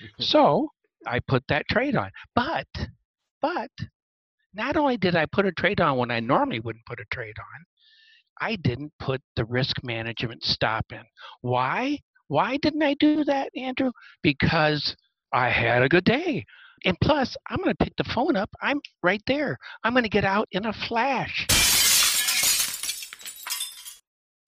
so I put that trade on. But, but not only did I put a trade on when I normally wouldn't put a trade on, I didn't put the risk management stop in. Why? Why didn't I do that, Andrew? Because I had a good day. And plus, I'm going to pick the phone up. I'm right there. I'm going to get out in a flash.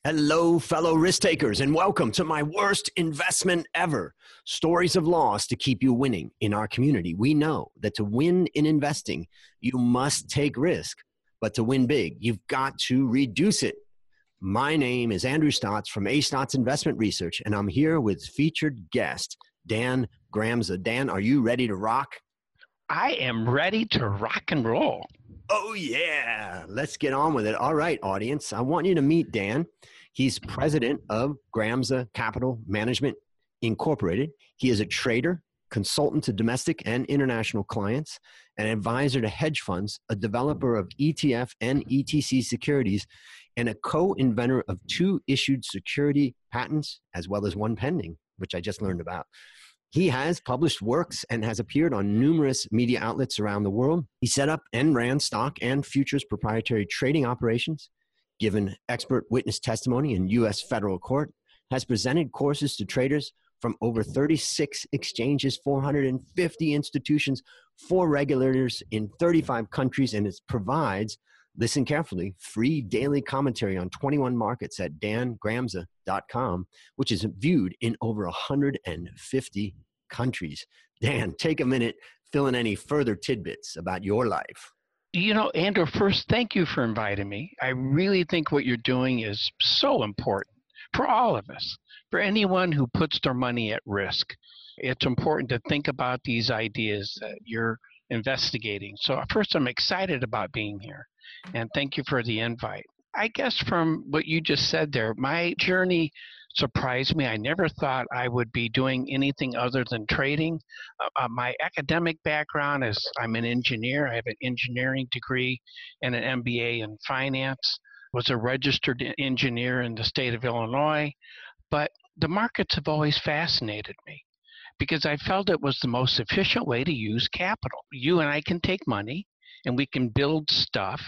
Hello, fellow risk takers, and welcome to my worst investment ever stories of loss to keep you winning. In our community, we know that to win in investing, you must take risk, but to win big, you've got to reduce it. My name is Andrew Stotz from A Stotz Investment Research, and I'm here with featured guest Dan Gramza. Dan, are you ready to rock? I am ready to rock and roll. Oh, yeah. Let's get on with it. All right, audience. I want you to meet Dan. He's president of Gramza Capital Management Incorporated. He is a trader, consultant to domestic and international clients, an advisor to hedge funds, a developer of ETF and ETC securities, and a co inventor of two issued security patents, as well as one pending, which I just learned about. He has published works and has appeared on numerous media outlets around the world. He set up and ran stock and futures proprietary trading operations, given expert witness testimony in U.S. federal court, has presented courses to traders from over 36 exchanges, 450 institutions, four regulators in 35 countries, and it provides, listen carefully, free daily commentary on 21 markets at dangramza.com, which is viewed in over 150 countries. Dan, take a minute, fill in any further tidbits about your life. You know, Andrew, first, thank you for inviting me. I really think what you're doing is so important for all of us, for anyone who puts their money at risk. It's important to think about these ideas that you're investigating. So, first, I'm excited about being here, and thank you for the invite. I guess from what you just said there, my journey surprised me. I never thought I would be doing anything other than trading. Uh, uh, my academic background is I'm an engineer. I have an engineering degree and an MBA in finance. Was a registered engineer in the state of Illinois, but the markets have always fascinated me because I felt it was the most efficient way to use capital. You and I can take money and we can build stuff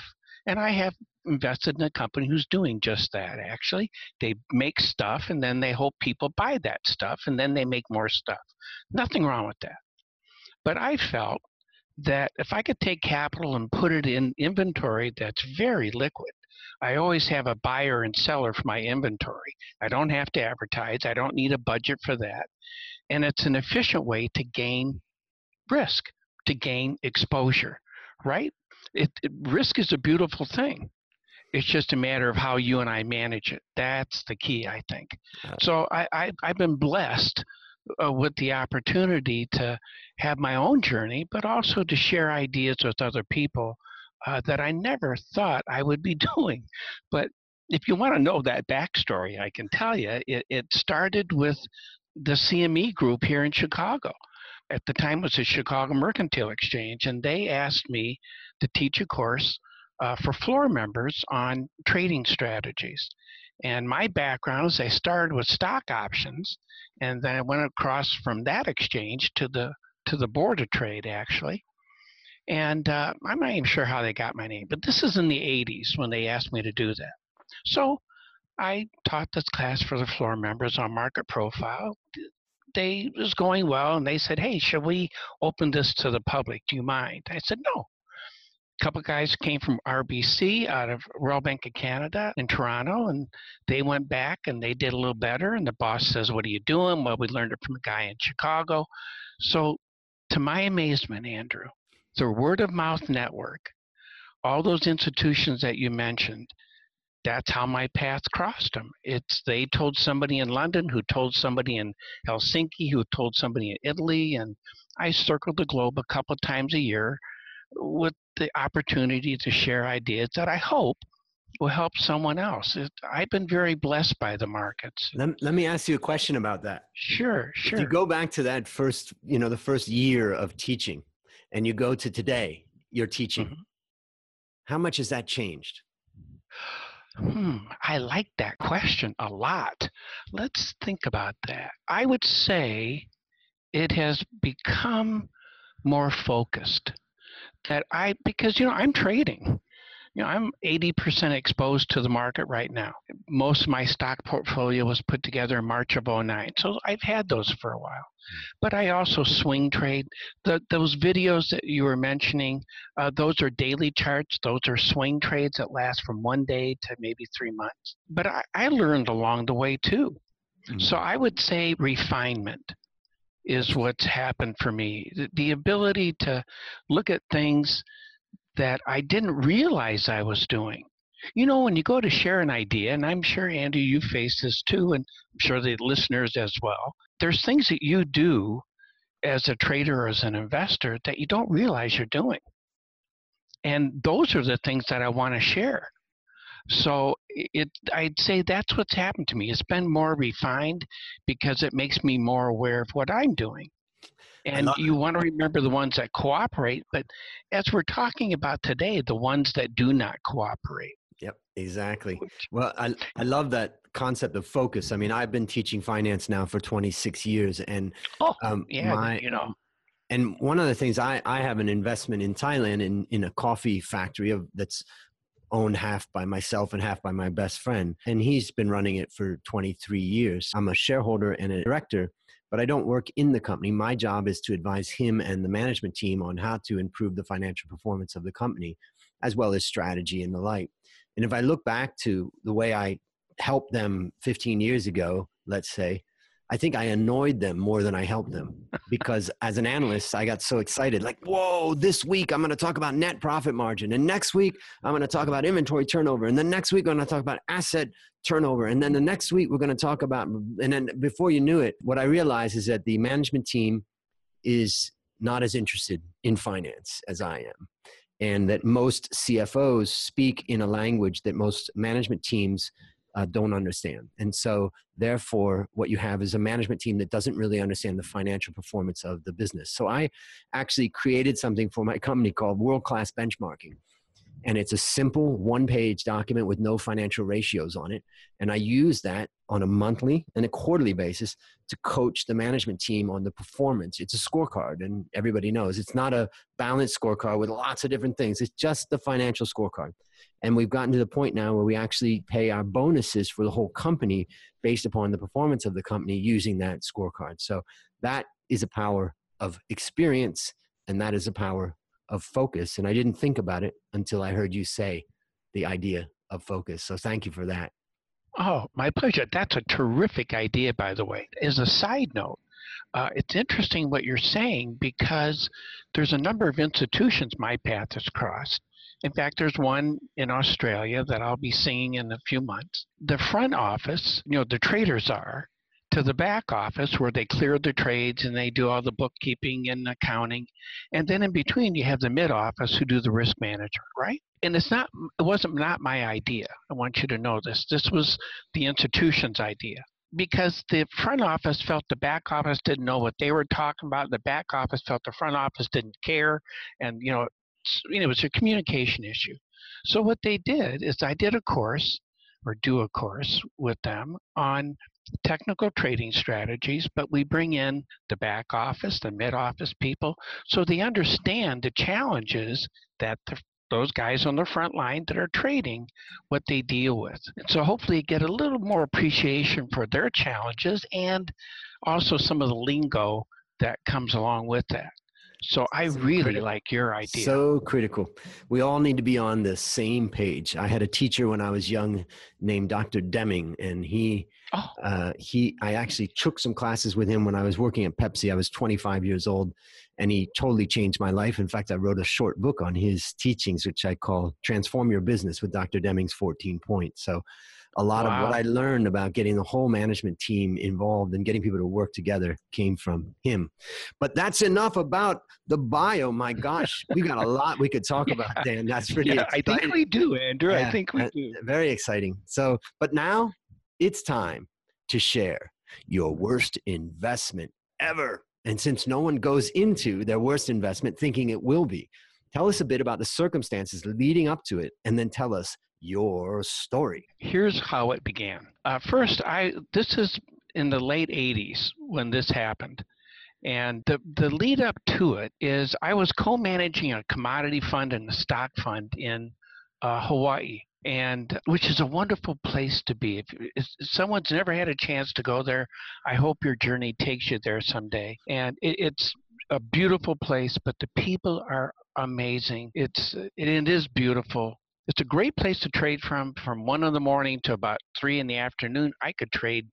and I have invested in a company who's doing just that, actually. They make stuff and then they hope people buy that stuff and then they make more stuff. Nothing wrong with that. But I felt that if I could take capital and put it in inventory that's very liquid, I always have a buyer and seller for my inventory. I don't have to advertise, I don't need a budget for that. And it's an efficient way to gain risk, to gain exposure, right? it, it, risk is a beautiful thing. It's just a matter of how you and I manage it. That's the key, I think. So I, I have been blessed uh, with the opportunity to have my own journey, but also to share ideas with other people uh, that I never thought I would be doing. But if you want to know that backstory, I can tell you it, it started with the CME group here in Chicago. At the time, it was the Chicago Mercantile Exchange, and they asked me to teach a course uh, for floor members on trading strategies. And my background is I started with stock options, and then I went across from that exchange to the to the board of trade actually. And uh, I'm not even sure how they got my name, but this is in the 80s when they asked me to do that. So I taught this class for the floor members on market profile. They was going well, and they said, "Hey, should we open this to the public? Do you mind?" I said, "No, A couple guys came from RBC out of Royal Bank of Canada in Toronto, and they went back and they did a little better. And the boss says, "What are you doing?" Well, we learned it from a guy in Chicago. So, to my amazement, Andrew, the word of mouth network, all those institutions that you mentioned, that's how my path crossed them. It's they told somebody in London, who told somebody in Helsinki, who told somebody in Italy, and I circled the globe a couple of times a year with the opportunity to share ideas that I hope will help someone else. It, I've been very blessed by the markets. Let, let me ask you a question about that. Sure, sure. If you go back to that first, you know, the first year of teaching and you go to today, you're teaching. Mm-hmm. How much has that changed? Hmm, I like that question a lot. Let's think about that. I would say it has become more focused. That I, because, you know, I'm trading. You know, I'm 80% exposed to the market right now. Most of my stock portfolio was put together in March of 09. So I've had those for a while. Hmm. But I also swing trade. The, those videos that you were mentioning, uh, those are daily charts. Those are swing trades that last from one day to maybe three months. But I, I learned along the way too. Mm-hmm. So I would say refinement is what's happened for me. The, the ability to look at things that I didn't realize I was doing. You know, when you go to share an idea, and I'm sure, Andy, you face this too, and I'm sure the listeners as well, there's things that you do as a trader or as an investor that you don't realize you're doing. And those are the things that I want to share. So it, I'd say that's what's happened to me. It's been more refined because it makes me more aware of what I'm doing. And you want to remember the ones that cooperate, but as we're talking about today, the ones that do not cooperate. Yep, exactly. Well, I, I love that concept of focus. I mean, I've been teaching finance now for 26 years, and oh, um, yeah, my, you know, and one of the things I, I have an investment in Thailand in, in a coffee factory of that's owned half by myself and half by my best friend. And he's been running it for 23 years. I'm a shareholder and a director, but I don't work in the company. My job is to advise him and the management team on how to improve the financial performance of the company, as well as strategy and the like. And if I look back to the way I helped them 15 years ago, let's say, I think I annoyed them more than I helped them because as an analyst, I got so excited like, whoa, this week I'm going to talk about net profit margin. And next week, I'm going to talk about inventory turnover. And then next week, I'm going to talk about asset turnover. And then the next week, we're going to talk about, and then before you knew it, what I realized is that the management team is not as interested in finance as I am. And that most CFOs speak in a language that most management teams uh, don't understand. And so, therefore, what you have is a management team that doesn't really understand the financial performance of the business. So, I actually created something for my company called World Class Benchmarking and it's a simple one page document with no financial ratios on it. And i use that on a monthly and a quarterly basis to coach the management team on the performance. It's a scorecard and everybody knows. It's not a balanced scorecard with lots of different things. It's just the financial scorecard. And we've gotten to the point now where we actually pay our bonuses for the whole company based upon the performance of the company using that scorecard. So that is a power of experience and that is a power of focus. And I didn't think about it until I heard you say the idea of focus. So thank you for that. Oh, my pleasure. That's a terrific idea, by the way. As a side note, uh, it's interesting what you're saying because there's a number of institutions my path has crossed. In fact, there's one in Australia that I'll be seeing in a few months. The front office, you know, the traders are, to the back office where they clear the trades and they do all the bookkeeping and accounting. And then in between, you have the mid office who do the risk manager, right? And it's not, it wasn't not my idea. I want you to know this. This was the institution's idea because the front office felt the back office didn't know what they were talking about. The back office felt the front office didn't care. And, you know, you know, it was a communication issue. So what they did is I did a course or do a course with them on technical trading strategies, but we bring in the back office, the mid office people, so they understand the challenges that the, those guys on the front line that are trading, what they deal with. And so hopefully get a little more appreciation for their challenges and also some of the lingo that comes along with that. So I so really critical. like your idea. So critical. We all need to be on the same page. I had a teacher when I was young named Dr. Deming, and he, oh. uh, he, I actually took some classes with him when I was working at Pepsi. I was 25 years old, and he totally changed my life. In fact, I wrote a short book on his teachings, which I call "Transform Your Business" with Dr. Deming's 14 points. So a lot wow. of what I learned about getting the whole management team involved and getting people to work together came from him. But that's enough about the bio. My gosh, we got a lot we could talk yeah. about, Dan. That's pretty yeah, exciting. I think we do, Andrew. Yeah, I think we do. Very exciting. So, but now it's time to share your worst investment ever. And since no one goes into their worst investment thinking it will be, tell us a bit about the circumstances leading up to it and then tell us your story. Here's how it began. Uh, first, I this is in the late 80s when this happened. And the, the lead up to it is I was co managing a commodity fund and a stock fund in uh, Hawaii and which is a wonderful place to be. If, if, someone's never had a chance to go there, I hope your journey takes you there someday. And it, it's a beautiful place, but the people are amazing. It's it, it is beautiful. It's a great place to trade from. From one in the morning to about three in the afternoon, I could trade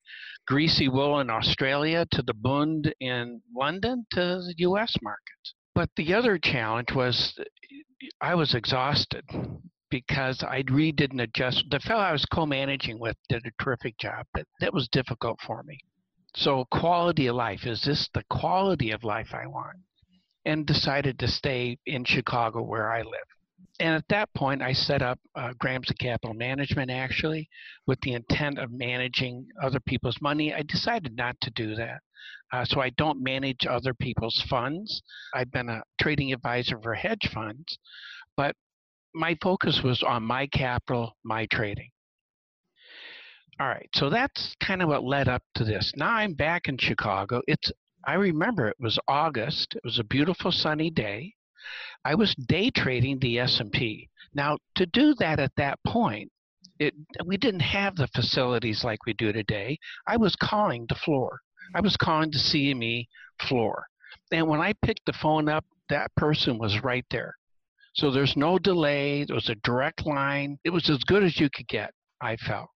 greasy wool in Australia to the Bund in London to the U.S. market. But the other challenge was I was exhausted because I really didn't adjust. The fellow I was co-managing with did a terrific job, but that was difficult for me. So quality of life is this the quality of life I want? And decided to stay in Chicago where I live. And at that point, I set up uh, Gramza Capital Management actually with the intent of managing other people's money. I decided not to do that. Uh, so I don't manage other people's funds. I've been a trading advisor for hedge funds, but my focus was on my capital, my trading. All right, so that's kind of what led up to this. Now I'm back in Chicago. It's I remember it was August. It was a beautiful sunny day. I was day trading the S&P. Now to do that at that point, it we didn't have the facilities like we do today. I was calling the floor. I was calling the CME floor. And when I picked the phone up, that person was right there. So there's no delay. There was a direct line. It was as good as you could get, I felt.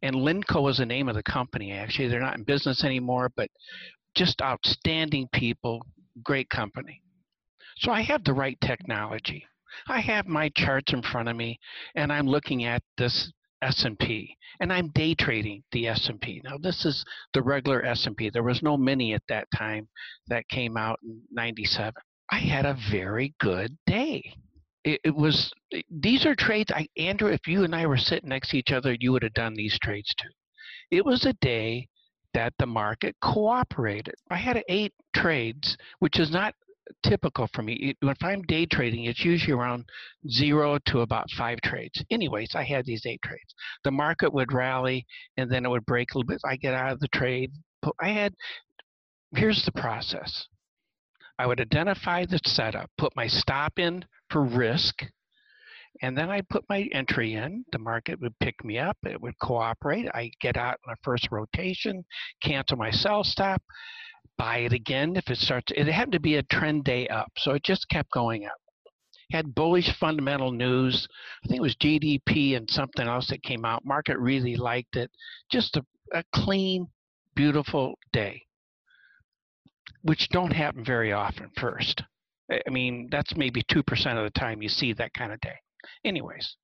And Linco was the name of the company, actually. They're not in business anymore, but just outstanding people, great company. So I have the right technology. I have my charts in front of me, and I'm looking at this S&P, and I'm day trading the S&P. Now this is the regular S&P. There was no mini at that time that came out in 97. I had a very good day it, it was eh, these are trades I Andrew if you and I were sitting next to each other you would have done these trades too. It was a day that the market cooperated. I had eight trades, which is not typical for me. If I'm day trading, it's usually around zero to about five trades. Anyways, I had these eight trades. The market would rally and then it would break a little bit. I get out of the trade. But I had, here's the process. I would identify the setup, put my stop in for risk. And then I put my entry in. The market would pick me up. It would cooperate. I get out in the first rotation, cancel my sell stop, buy it again if it starts. It had to be a trend day up, so it just kept going up. Had bullish fundamental news. I think it was GDP and something else that came out. Market really liked it. Just a, a clean, beautiful day, which don't happen very often. First. I mean, that's maybe 2% of the time you see that kind of day. Anyways,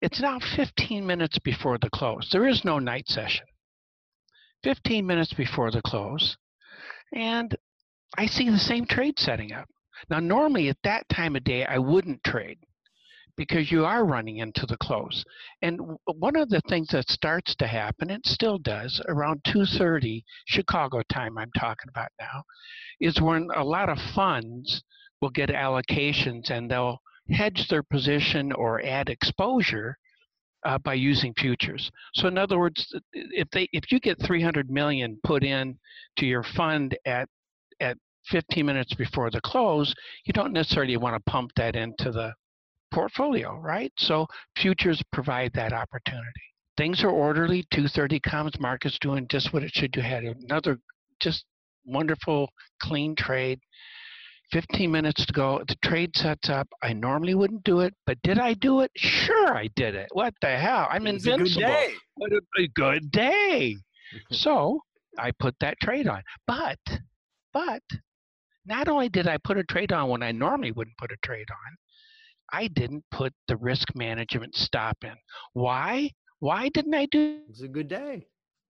it's now 15 minutes before the close. There is no night session. 15 minutes before the close, and I see the same trade setting up. Now, normally at that time of day, I wouldn't trade because you are running into the close. And one of the things that starts to happen, it still does, around 2:30 Chicago time, I'm talking about now, is when a lot of funds will get allocations and they'll hedge their position or add exposure uh, by using futures. So in other words, if they if you get 300 million put in to your fund at at 15 minutes before the close, you don't necessarily want to pump that into the portfolio, right? So futures provide that opportunity. Things are orderly. 230 comes, market's doing just what it should do. Had another just wonderful, clean trade. 15 minutes to go. The trade sets up. I normally wouldn't do it, but did I do it? Sure, I did it. What the hell? I'm It's invincible. A good day. What a good day. so I put that trade on. But, but, not only did I put a trade on when I normally wouldn't put a trade on, I didn't put the risk management stop in. Why? Why didn't I do It's a good day.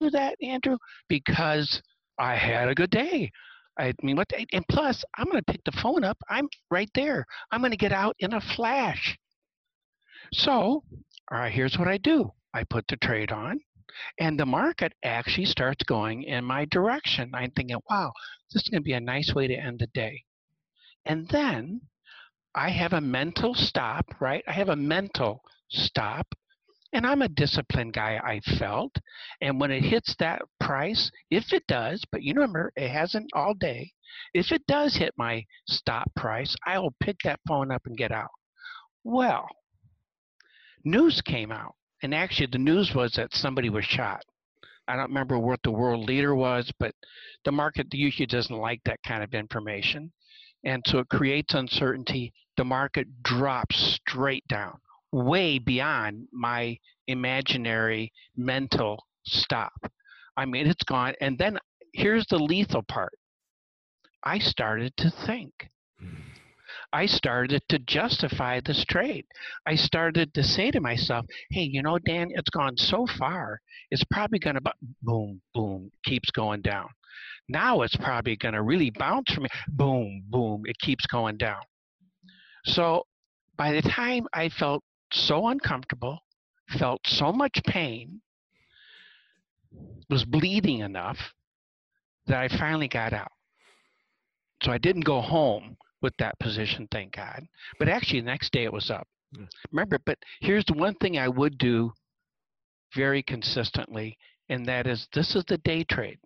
Do that, Andrew? Because I had a good day. I mean, what? And plus, I'm going to pick the phone up. I'm right there. I'm going to get out in a flash. So, all right, here's what I do. I put the trade on, and the market actually starts going in my direction. I'm thinking, wow, this is going to be a nice way to end the day. And then I have a mental stop, right? I have a mental stop, And I'm a disciplined guy, I felt. And when it hits that price, if it does, but you remember, it hasn't all day. If it does hit my stop price, I will pick that phone up and get out. Well, news came out. And actually, the news was that somebody was shot. I don't remember what the world leader was, but the market usually doesn't like that kind of information. And so it creates uncertainty. The market drops straight down, way beyond my imaginary mental stop. I mean, it's gone. And then here's the lethal part I started to think. I started to justify this trade. I started to say to myself, hey, you know, Dan, it's gone so far, it's probably going to boom, boom, keeps going down. Now it's probably going to really bounce for me. Boom, boom, it keeps going down. So by the time I felt so uncomfortable, felt so much pain, was bleeding enough that I finally got out. So I didn't go home with that position, thank God. But actually, the next day it was up. Yeah. Remember, but here's the one thing I would do very consistently, and that is this is the day trade.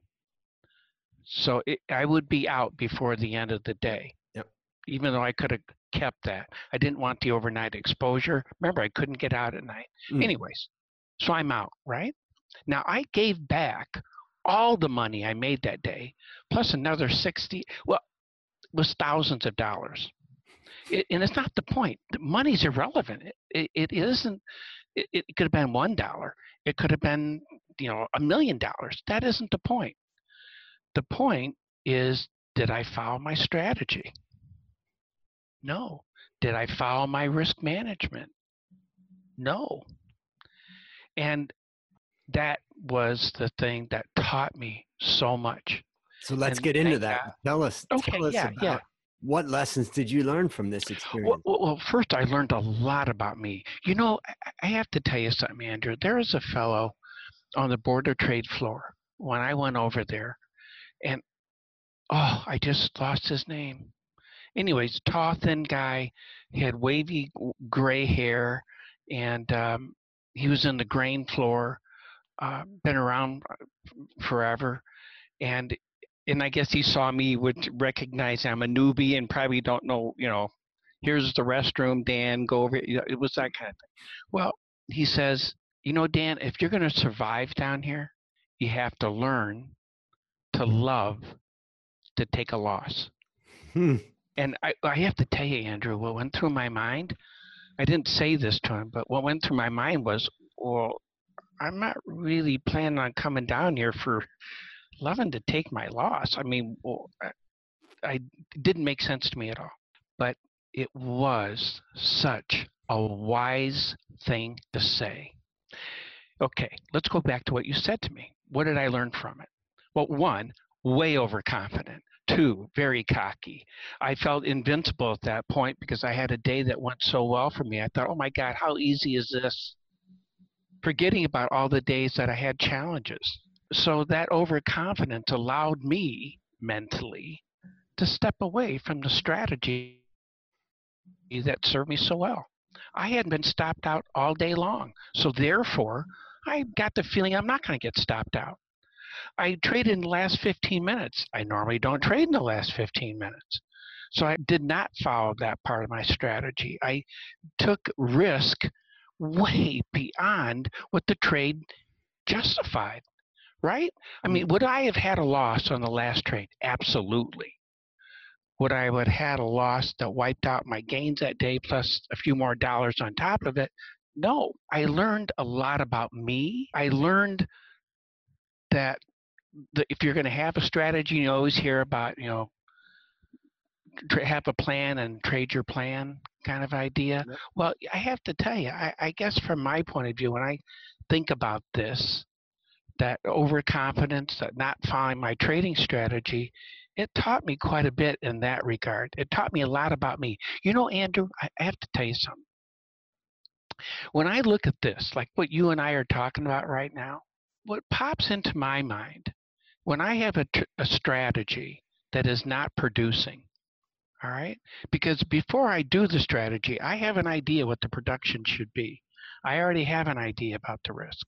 So it, I would be out before the end of the day. Yep. Even though I could have kept that. I didn't want the overnight exposure. Remember, I couldn't get out at night. Mm. Anyways, so I'm out, right? Now I gave back all the money I made that day, plus another 60. Well, was thousands of dollars. It, and it's not the point. Money's irrelevant. It, it, it isn't. It, it could have been one dollar. It could have been, you know, a million dollars. That isn't the point. The point is, did I follow my strategy? No. Did I follow my risk management? No. And that was the thing that taught me so much. So let's and get into that. God. Tell us, okay, tell us yeah, about yeah. what lessons did you learn from this experience? Well, well, first, I learned a lot about me. You know, I have to tell you something, Andrew. There is a fellow on the Board of Trade floor when I went over there, and oh, I just lost his name. Anyways, tall, thin guy. He had wavy gray hair, and um, he was in the grain floor. Uh, been around uh, forever, and and I guess he saw me would recognize I'm a newbie and probably don't know, you know, here's the restroom, Dan, go over. You know, it was that kind of thing. Well, he says, you know, Dan, if you're going to survive down here, you have to learn to love to take a loss. Hmm. And I, I have to tell you, Andrew, what went through my mind, I didn't say this to him, but what went through my mind was, well, I'm not really planning on coming down here for loving to take my loss. I mean, well, uh, I, I didn't make sense to me at all. But it was such a wise thing to say. Okay, let's go back to what you said to me. What did I learn from it? Well, one, way overconfident. Two, very cocky. I felt invincible at that point because I had a day that went so well for me. I thought, oh my God, how easy is this? Forgetting about all the days that I had challenges so that overconfidence allowed me mentally to step away from the strategy that served me so well. I hadn't been stopped out all day long. So therefore, I got the feeling I'm not going to get stopped out. I traded in the last 15 minutes. I normally don't trade in the last 15 minutes. So I did not follow that part of my strategy. I took risk way beyond what the trade justified right? I mean, mm. would I have had a loss on the last trade? Absolutely. Would I have had a loss that wiped out my gains that day plus a few more dollars on top of it? No. I learned a lot about me. I learned that the, if you're going to have a strategy, you always hear about, you know, have a plan and trade your plan kind of idea. Well, I have to tell you, I, I guess from my point of view, when I think about this, that overconfidence, that not following my trading strategy, it taught me quite a bit in that regard. It taught me a lot about me. You know, Andrew, I, have to tell you something. When I look at this, like what you and I are talking about right now, what pops into my mind when I have a, a strategy that is not producing, all right? Because before I do the strategy, I have an idea what the production should be. I already have an idea about the risk.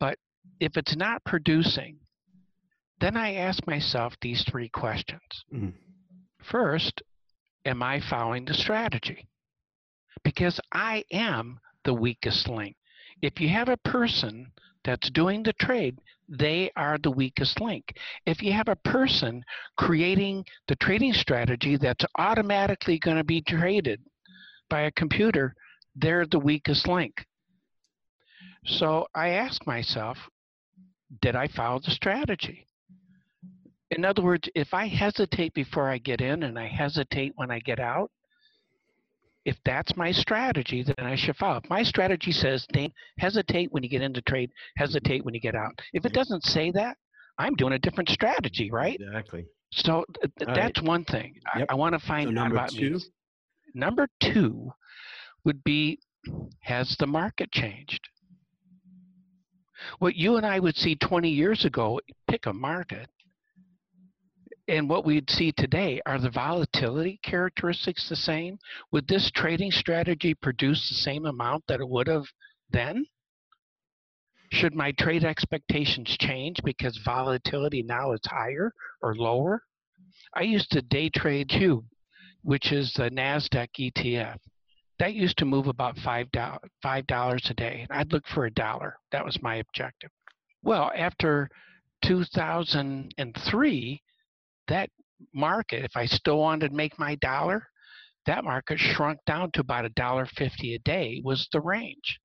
But if it's not producing, then I ask myself these three questions. Mm-hmm. First, am I following the strategy? Because I am the weakest link. If you have a person that's doing the trade, they are the weakest link. If you have a person creating the trading strategy that's automatically going to be traded by a computer, they're the weakest link. So I ask myself, did I follow the strategy? In other words, if I hesitate before I get in and I hesitate when I get out, if that's my strategy, then I should follow. If my strategy says hesitate when you get into trade, hesitate when you get out. If it doesn't say that, I'm doing a different strategy, right? Exactly. So th- that's right. one thing yep. I, I want to find so out about two? me. Number two would be has the market changed? What you and I would see 20 years ago, pick a market, and what we'd see today, are the volatility characteristics the same? Would this trading strategy produce the same amount that it would have then? Should my trade expectations change because volatility now is higher or lower? I used to day trade Cube, which is the NASDAQ ETF. That used to move about $5, $5 a day. I'd look for a dollar. That was my objective. Well, after 2003, that market, if I still wanted to make my dollar, that market shrunk down to about a dollar fifty a day was the range.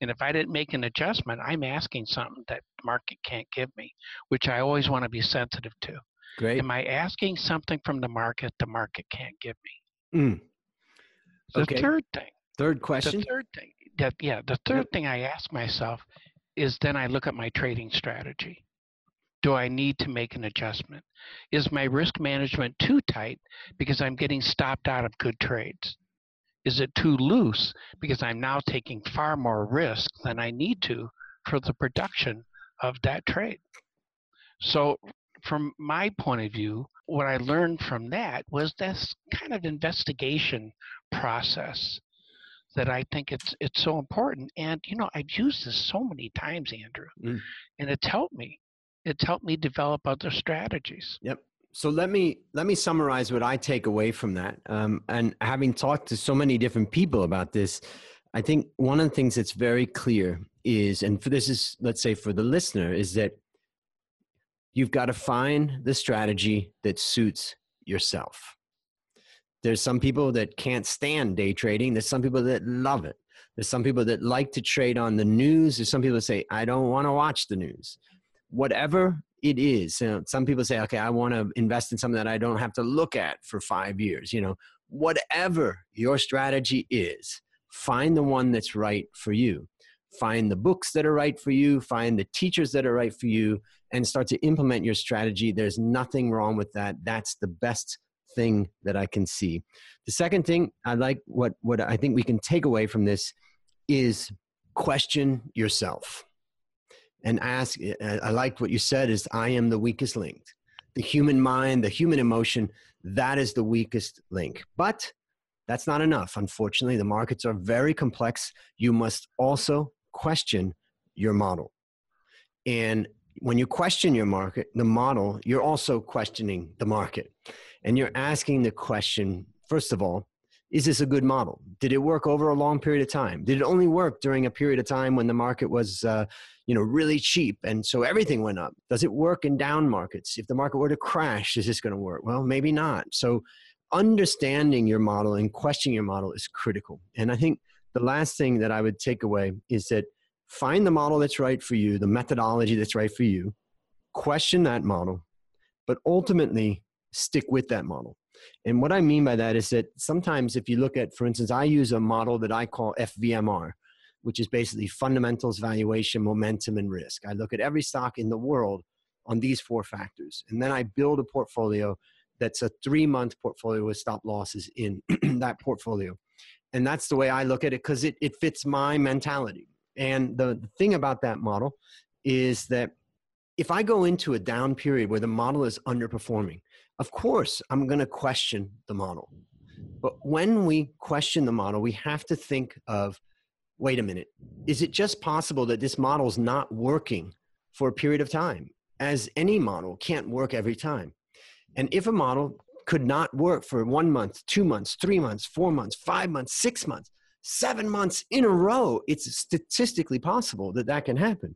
And if I didn't make an adjustment, I'm asking something that market can't give me, which I always want to be sensitive to. Great. Am I asking something from the market the market can't give me? Mm. The okay. third thing. Third question. The third thing. That, yeah, the third thing I ask myself is then I look at my trading strategy. Do I need to make an adjustment? Is my risk management too tight because I'm getting stopped out of good trades? Is it too loose because I'm now taking far more risk than I need to for the production of that trade? So, from my point of view, what I learned from that was this kind of investigation process that I think it's it's so important. And you know, I've used this so many times, Andrew, mm. and it's helped me it's helped me develop other strategies. Yep. So let me let me summarize what I take away from that. Um, and having talked to so many different people about this, I think one of the things that's very clear is, and for this is let's say for the listener, is that you've got to find the strategy that suits yourself. There's some people that can't stand day trading. There's some people that love it. There's some people that like to trade on the news. There's some people that say, I don't want to watch the news whatever it is. You know, some people say, okay, I want to invest in something that I don't have to look at for five years. You know, whatever your strategy is, find the one that's right for you. Find the books that are right for you, find the teachers that are right for you, and start to implement your strategy. There's nothing wrong with that. That's the best thing that I can see. The second thing I like, what, what I think we can take away from this is question yourself and ask eh, eh, i liked what you said is i am the weakest link. The human mind the human emotion that is the weakest link. But that's not enough. Unfortunately the markets are very complex. You must also question your model. And when you question your market the model you're also questioning the market and you're asking the question first of all is this a good model? Did it work over a long period of time? Did it only work during a period of time when the market was, uh, you know, really cheap and so everything went up? Does it work in down markets? If the market were to crash, is this going to work? Well, maybe not. So, understanding your model and questioning your model is critical. And I think the last thing that I would take away is that find the model that's right for you, the methodology that's right for you, question that model, but ultimately stick with that model and what I mean by that is that sometimes if you look at, for instance, I use a model that I call FVMR, which is basically fundamentals, valuation, momentum, and risk. I look at every stock in the world on these four factors. And then I build a portfolio that's a three month portfolio with stop losses in that portfolio. And that's the way I look at it because it, it fits my mentality. And the, the thing about that model is that if I go into a down period where the model is underperforming, of course, I'm going to question the model. But when we question the model, we have to think of wait a minute, is it just possible that this model is not working for a period of time? As any model can't work every time. And if a model could not work for one month, two months, three months, four months, five months, six months, seven months in a row, it's statistically possible that that can happen.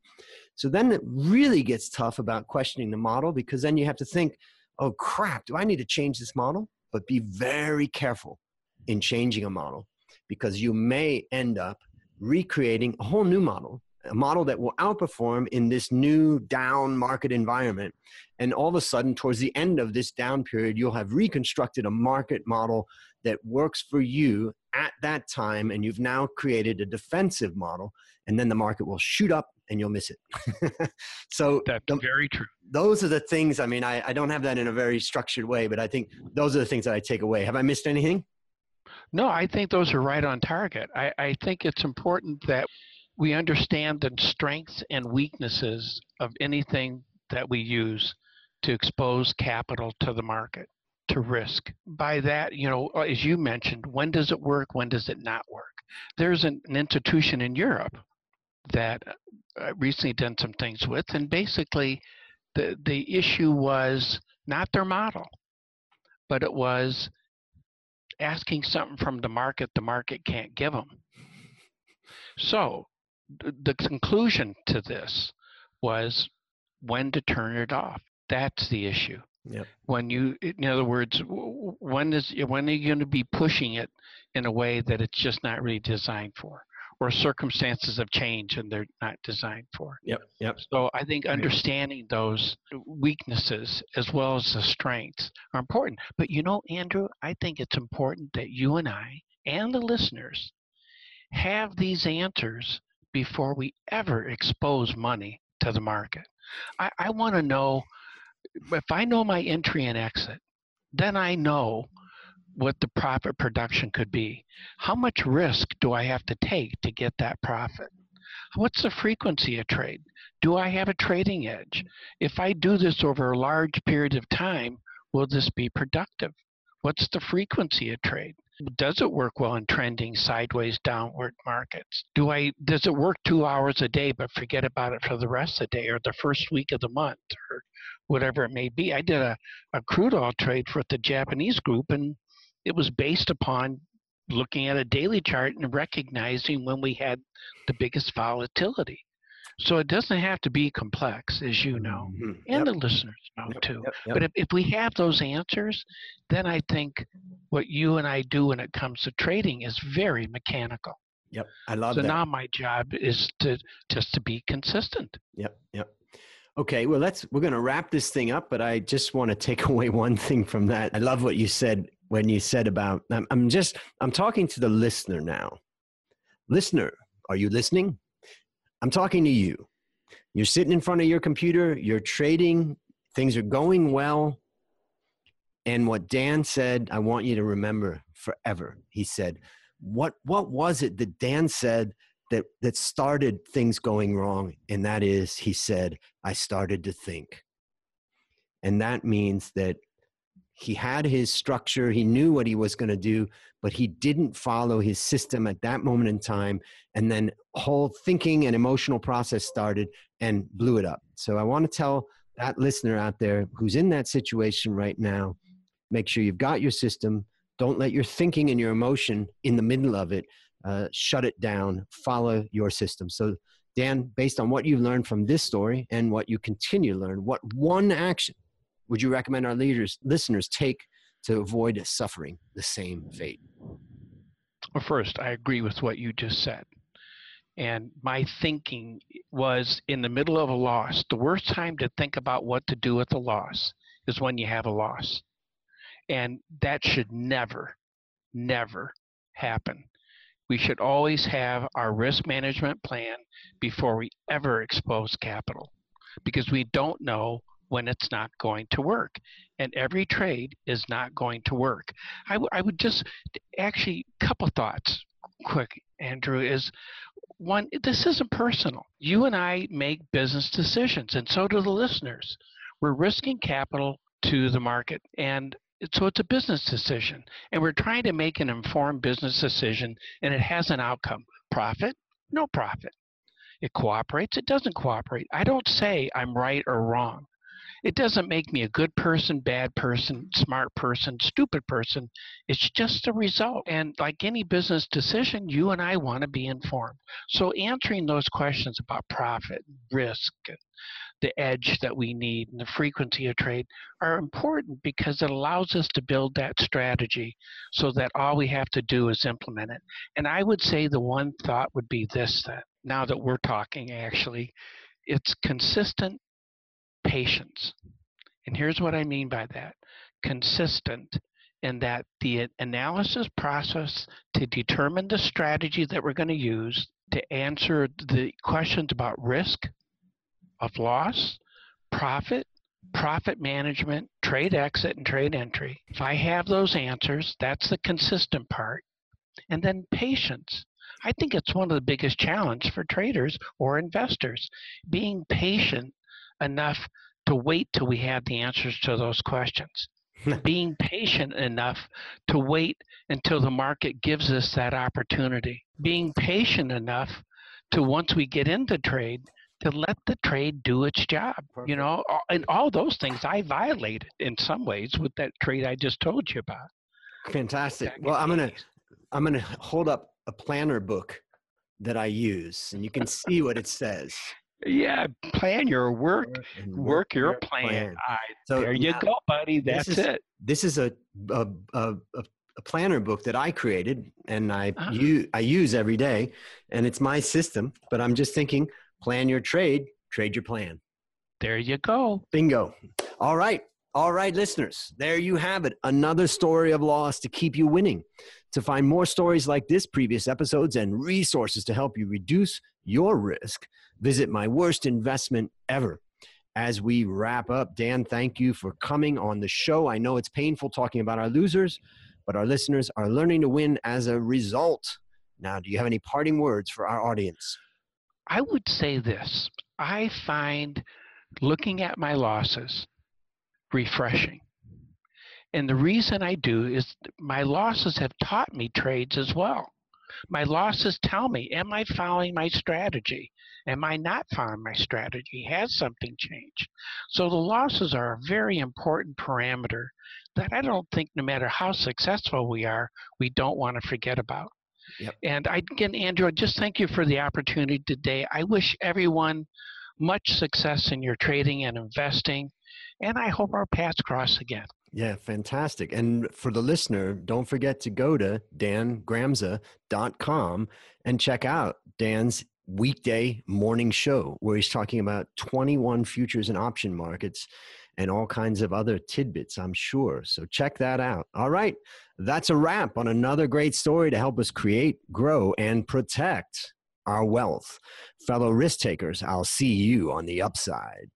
So then it really gets tough about questioning the model because then you have to think, oh crap, do I need to change this model? But be very careful in changing a model because you may end up recreating a whole new model a model that will outperform in this new down market environment. And all of a sudden, towards the end of this down period, you'll have reconstructed a market model that works for you at that time. And you've now created a defensive model. And then the market will shoot up and you'll miss it. so that's the, very true. Those are the things. I mean, I, I don't have that in a very structured way, but I think those are the things that I take away. Have I missed anything? No, I think those are right on target. I, I think it's important that we understand the strengths and weaknesses of anything that we use to expose capital to the market, to risk. By that, you know, as you mentioned, when does it work? When does it not work? There's an, an institution in Europe that I uh, recently done some things with, and basically the the issue was not their model, but it was asking something from the market the market can't give them. So the conclusion to this was when to turn it off. That's the issue. Yep. When you, in other words, when is when are you going to be pushing it in a way that it's just not really designed for, or circumstances have changed and they're not designed for? Yep. Yep. So I think understanding those weaknesses as well as the strengths are important. But you know, Andrew, I think it's important that you and I and the listeners have these answers before we ever expose money to the market. I, I want to know if I know my entry and exit, then I know what the profit production could be. How much risk do I have to take to get that profit? What's the frequency of trade? Do I have a trading edge? If I do this over a large period of time, will this be productive? What's the frequency of trade? Does it work well in trending sideways downward markets? Do I does it work two hours a day but forget about it for the rest of the day or the first week of the month or whatever it may be? I did a, a crude oil trade for the Japanese group and it was based upon looking at a daily chart and recognizing when we had the biggest volatility. So it doesn't have to be complex, as you know, mm-hmm. and yep. the listeners know yep. too. Yep. But if, if we have those answers, then I think what you and I do when it comes to trading is very mechanical. Yep, I love so that. So now my job is to just to be consistent. Yep, yep. Okay, well let's we're going to wrap this thing up, but I just want to take away one thing from that. I love what you said when you said about I'm, I'm just I'm talking to the listener now. Listener, are you listening? I'm talking to you. You're sitting in front of your computer, you're trading, things are going well. And what Dan said, I want you to remember forever. He said, What what was it that Dan said that that started things going wrong? And that is, he said, I started to think. And that means that he had his structure, he knew what he was going to do, but he didn't follow his system at that moment in time. And then whole thinking and emotional process started and blew it up. So I want to tell that listener out there who's in that situation right now make sure you've got your system. Don't let your thinking and your emotion in the middle of it uh, shut it down. Follow your system. So, Dan, based on what you've learned from this story and what you continue to learn, what one action would you recommend our leaders, listeners take to avoid suffering the same fate? Well, first, I agree with what you just said. And my thinking was in the middle of a loss. The worst time to think about what to do with a loss is when you have a loss. And that should never, never happen. We should always have our risk management plan before we ever expose capital because we don't know when it's not going to work. And every trade is not going to work. I, w- I would just actually, couple thoughts quick, Andrew, is one, this isn't personal. You and I make business decisions, and so do the listeners. We're risking capital to the market. And so it's a business decision. And we're trying to make an informed business decision, and it has an outcome profit no profit. It cooperates, it doesn't cooperate. I don't say I'm right or wrong. It doesn't make me a good person, bad person, smart person, stupid person. It's just a result. And like any business decision, you and I want to be informed. So answering those questions about profit, risk, the edge that we need and the frequency of trade are important because it allows us to build that strategy so that all we have to do is implement it. And I would say the one thought would be this that now that we're talking actually, it's consistent patience. And here's what I mean by that consistent in that the analysis process to determine the strategy that we're going to use to answer the questions about risk of loss, profit, profit management, trade exit, and trade entry. If I have those answers, that's the consistent part. And then patience. I think it's one of the biggest challenges for traders or investors, being patient enough to wait till we have the answers to those questions. Being patient enough to wait until the market gives us that opportunity. Being patient enough to once we get into trade, to let the trade do its job. Perfect. You know, and all those things I violated in some ways with that trade I just told you about. Fantastic. Well, I'm gonna I'm gonna hold up a planner book that I use, and you can see what it says. Yeah, plan your work, work, work your, your, plan. plan. Right, so there you go, buddy. That's this is, it. This is a a, a a, planner book that I created, and I uh-huh. I use every day, and it's my system. But I'm just thinking, plan your trade, trade your plan. There you go. Bingo. All right. All right, listeners, there you have it. Another story of loss to keep you winning. To find more stories like this, previous episodes, and resources to help you reduce your risk, visit my worst investment ever. As we wrap up, Dan, thank you for coming on the show. I know it's painful talking about our losers, but our listeners are learning to win as a result. Now, do you have any parting words for our audience? I would say this I find looking at my losses refreshing. And the reason I do is my losses have taught me trades as well. My losses tell me, am I following my strategy? Am I not following my strategy? Has something changed? So the losses are a very important parameter that I don't think no matter how successful we are, we don't want to forget about. Yep. And I, again, Andrew, just thank you for the opportunity today. I wish everyone much success in your trading and investing, and I hope our paths cross again. Yeah, fantastic. And for the listener, don't forget to go to dangramza.com and check out Dan's weekday morning show where he's talking about 21 futures and option markets and all kinds of other tidbits, I'm sure. So check that out. All right, that's a wrap on another great story to help us create, grow, and protect our wealth. Fellow risk takers, I'll see you on the upside.